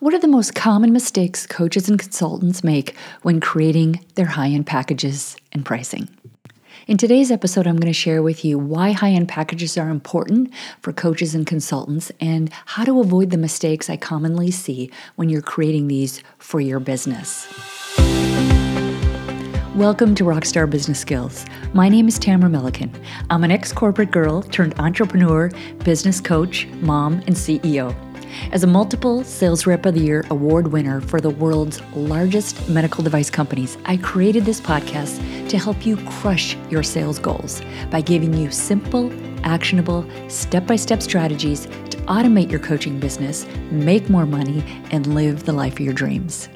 What are the most common mistakes coaches and consultants make when creating their high end packages and pricing? In today's episode, I'm going to share with you why high end packages are important for coaches and consultants and how to avoid the mistakes I commonly see when you're creating these for your business. Welcome to Rockstar Business Skills. My name is Tamara Milliken. I'm an ex corporate girl turned entrepreneur, business coach, mom, and CEO. As a multiple Sales Rep of the Year award winner for the world's largest medical device companies, I created this podcast to help you crush your sales goals by giving you simple, actionable, step by step strategies to automate your coaching business, make more money, and live the life of your dreams.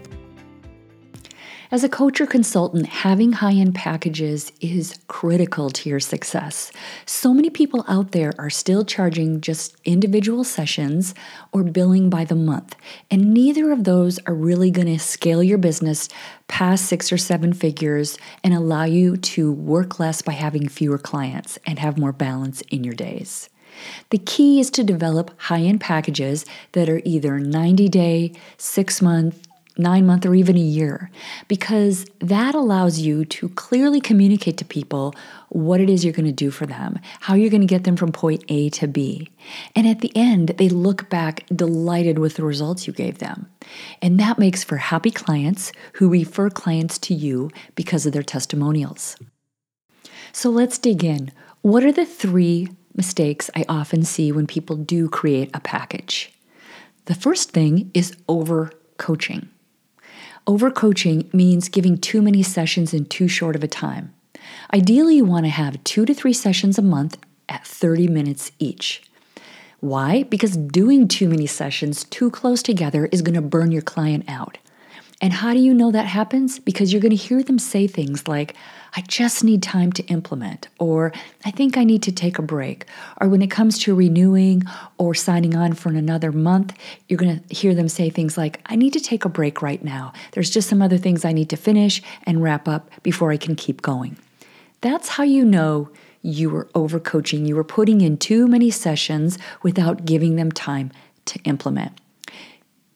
As a coach or consultant, having high end packages is critical to your success. So many people out there are still charging just individual sessions or billing by the month, and neither of those are really going to scale your business past six or seven figures and allow you to work less by having fewer clients and have more balance in your days. The key is to develop high end packages that are either 90 day, six month, nine month, or even a year, because that allows you to clearly communicate to people what it is you're going to do for them, how you're going to get them from point A to B. And at the end, they look back delighted with the results you gave them. And that makes for happy clients who refer clients to you because of their testimonials. So let's dig in. What are the three mistakes I often see when people do create a package? The first thing is over coaching. Overcoaching means giving too many sessions in too short of a time. Ideally, you want to have two to three sessions a month at 30 minutes each. Why? Because doing too many sessions too close together is going to burn your client out. And how do you know that happens? Because you're going to hear them say things like, I just need time to implement, or I think I need to take a break. Or when it comes to renewing or signing on for another month, you're going to hear them say things like, I need to take a break right now. There's just some other things I need to finish and wrap up before I can keep going. That's how you know you were overcoaching. You were putting in too many sessions without giving them time to implement.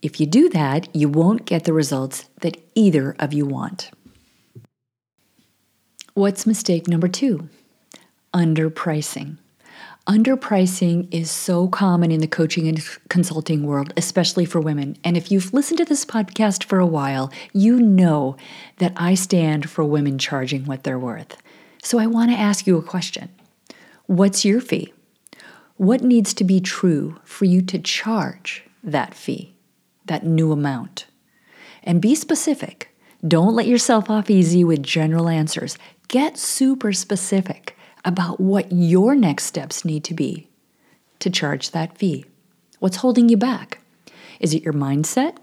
If you do that, you won't get the results that either of you want. What's mistake number two? Underpricing. Underpricing is so common in the coaching and consulting world, especially for women. And if you've listened to this podcast for a while, you know that I stand for women charging what they're worth. So I want to ask you a question What's your fee? What needs to be true for you to charge that fee? That new amount. And be specific. Don't let yourself off easy with general answers. Get super specific about what your next steps need to be to charge that fee. What's holding you back? Is it your mindset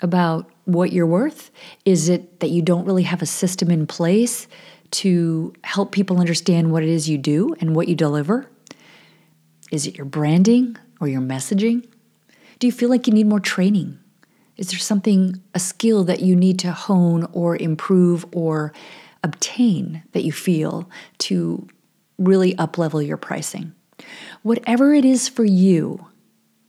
about what you're worth? Is it that you don't really have a system in place to help people understand what it is you do and what you deliver? Is it your branding or your messaging? Do you feel like you need more training? Is there something, a skill that you need to hone or improve or obtain that you feel to really uplevel your pricing? Whatever it is for you,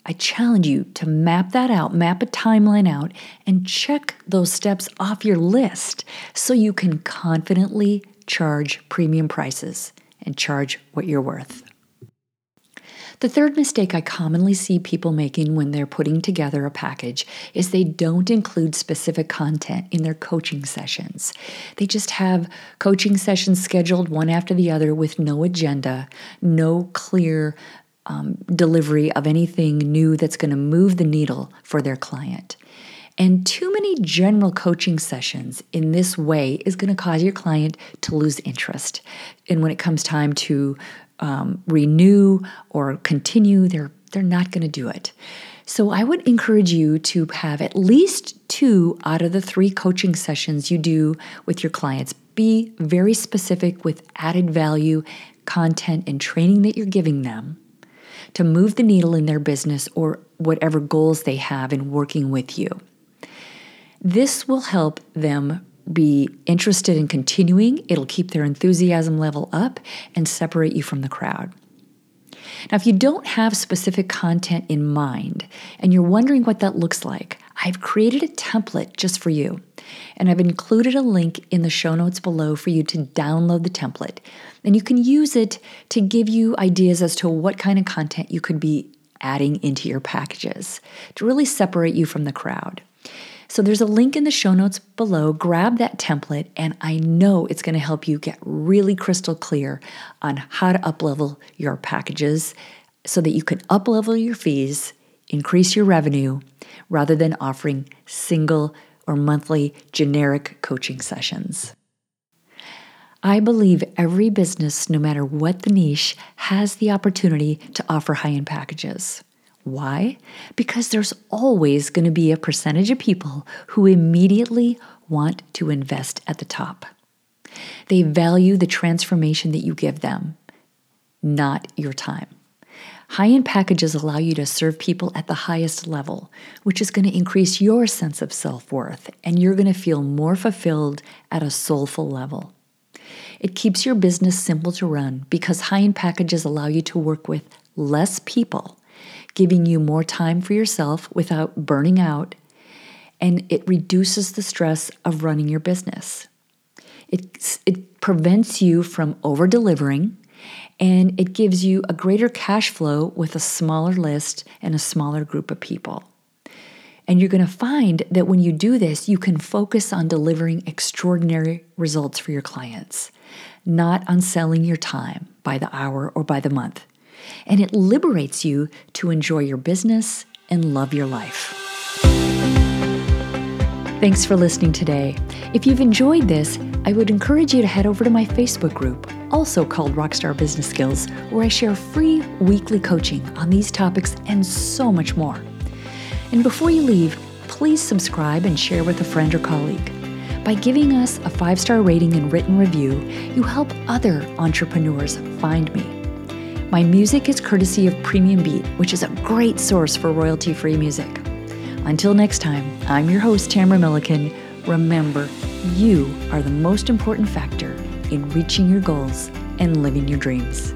I challenge you to map that out, map a timeline out, and check those steps off your list so you can confidently charge premium prices and charge what you're worth. The third mistake I commonly see people making when they're putting together a package is they don't include specific content in their coaching sessions. They just have coaching sessions scheduled one after the other with no agenda, no clear um, delivery of anything new that's going to move the needle for their client. And too many general coaching sessions in this way is going to cause your client to lose interest. And when it comes time to um, renew or continue, they're they're not going to do it. So I would encourage you to have at least two out of the three coaching sessions you do with your clients. Be very specific with added value, content, and training that you're giving them to move the needle in their business or whatever goals they have in working with you. This will help them be interested in continuing. It'll keep their enthusiasm level up and separate you from the crowd. Now, if you don't have specific content in mind and you're wondering what that looks like, I've created a template just for you. And I've included a link in the show notes below for you to download the template. And you can use it to give you ideas as to what kind of content you could be adding into your packages to really separate you from the crowd. So there's a link in the show notes below. Grab that template, and I know it's going to help you get really crystal clear on how to uplevel your packages so that you can uplevel your fees, increase your revenue, rather than offering single or monthly generic coaching sessions. I believe every business, no matter what the niche, has the opportunity to offer high end packages. Why? Because there's always going to be a percentage of people who immediately want to invest at the top. They value the transformation that you give them, not your time. High end packages allow you to serve people at the highest level, which is going to increase your sense of self worth, and you're going to feel more fulfilled at a soulful level. It keeps your business simple to run because high end packages allow you to work with less people giving you more time for yourself without burning out, and it reduces the stress of running your business. It, it prevents you from over delivering and it gives you a greater cash flow with a smaller list and a smaller group of people. And you're going to find that when you do this, you can focus on delivering extraordinary results for your clients, not on selling your time by the hour or by the month and it liberates you to enjoy your business and love your life. Thanks for listening today. If you've enjoyed this, I would encourage you to head over to my Facebook group, also called Rockstar Business Skills, where I share free weekly coaching on these topics and so much more. And before you leave, please subscribe and share with a friend or colleague. By giving us a five star rating and written review, you help other entrepreneurs find me. My music is courtesy of Premium Beat, which is a great source for royalty free music. Until next time, I'm your host, Tamara Milliken. Remember, you are the most important factor in reaching your goals and living your dreams.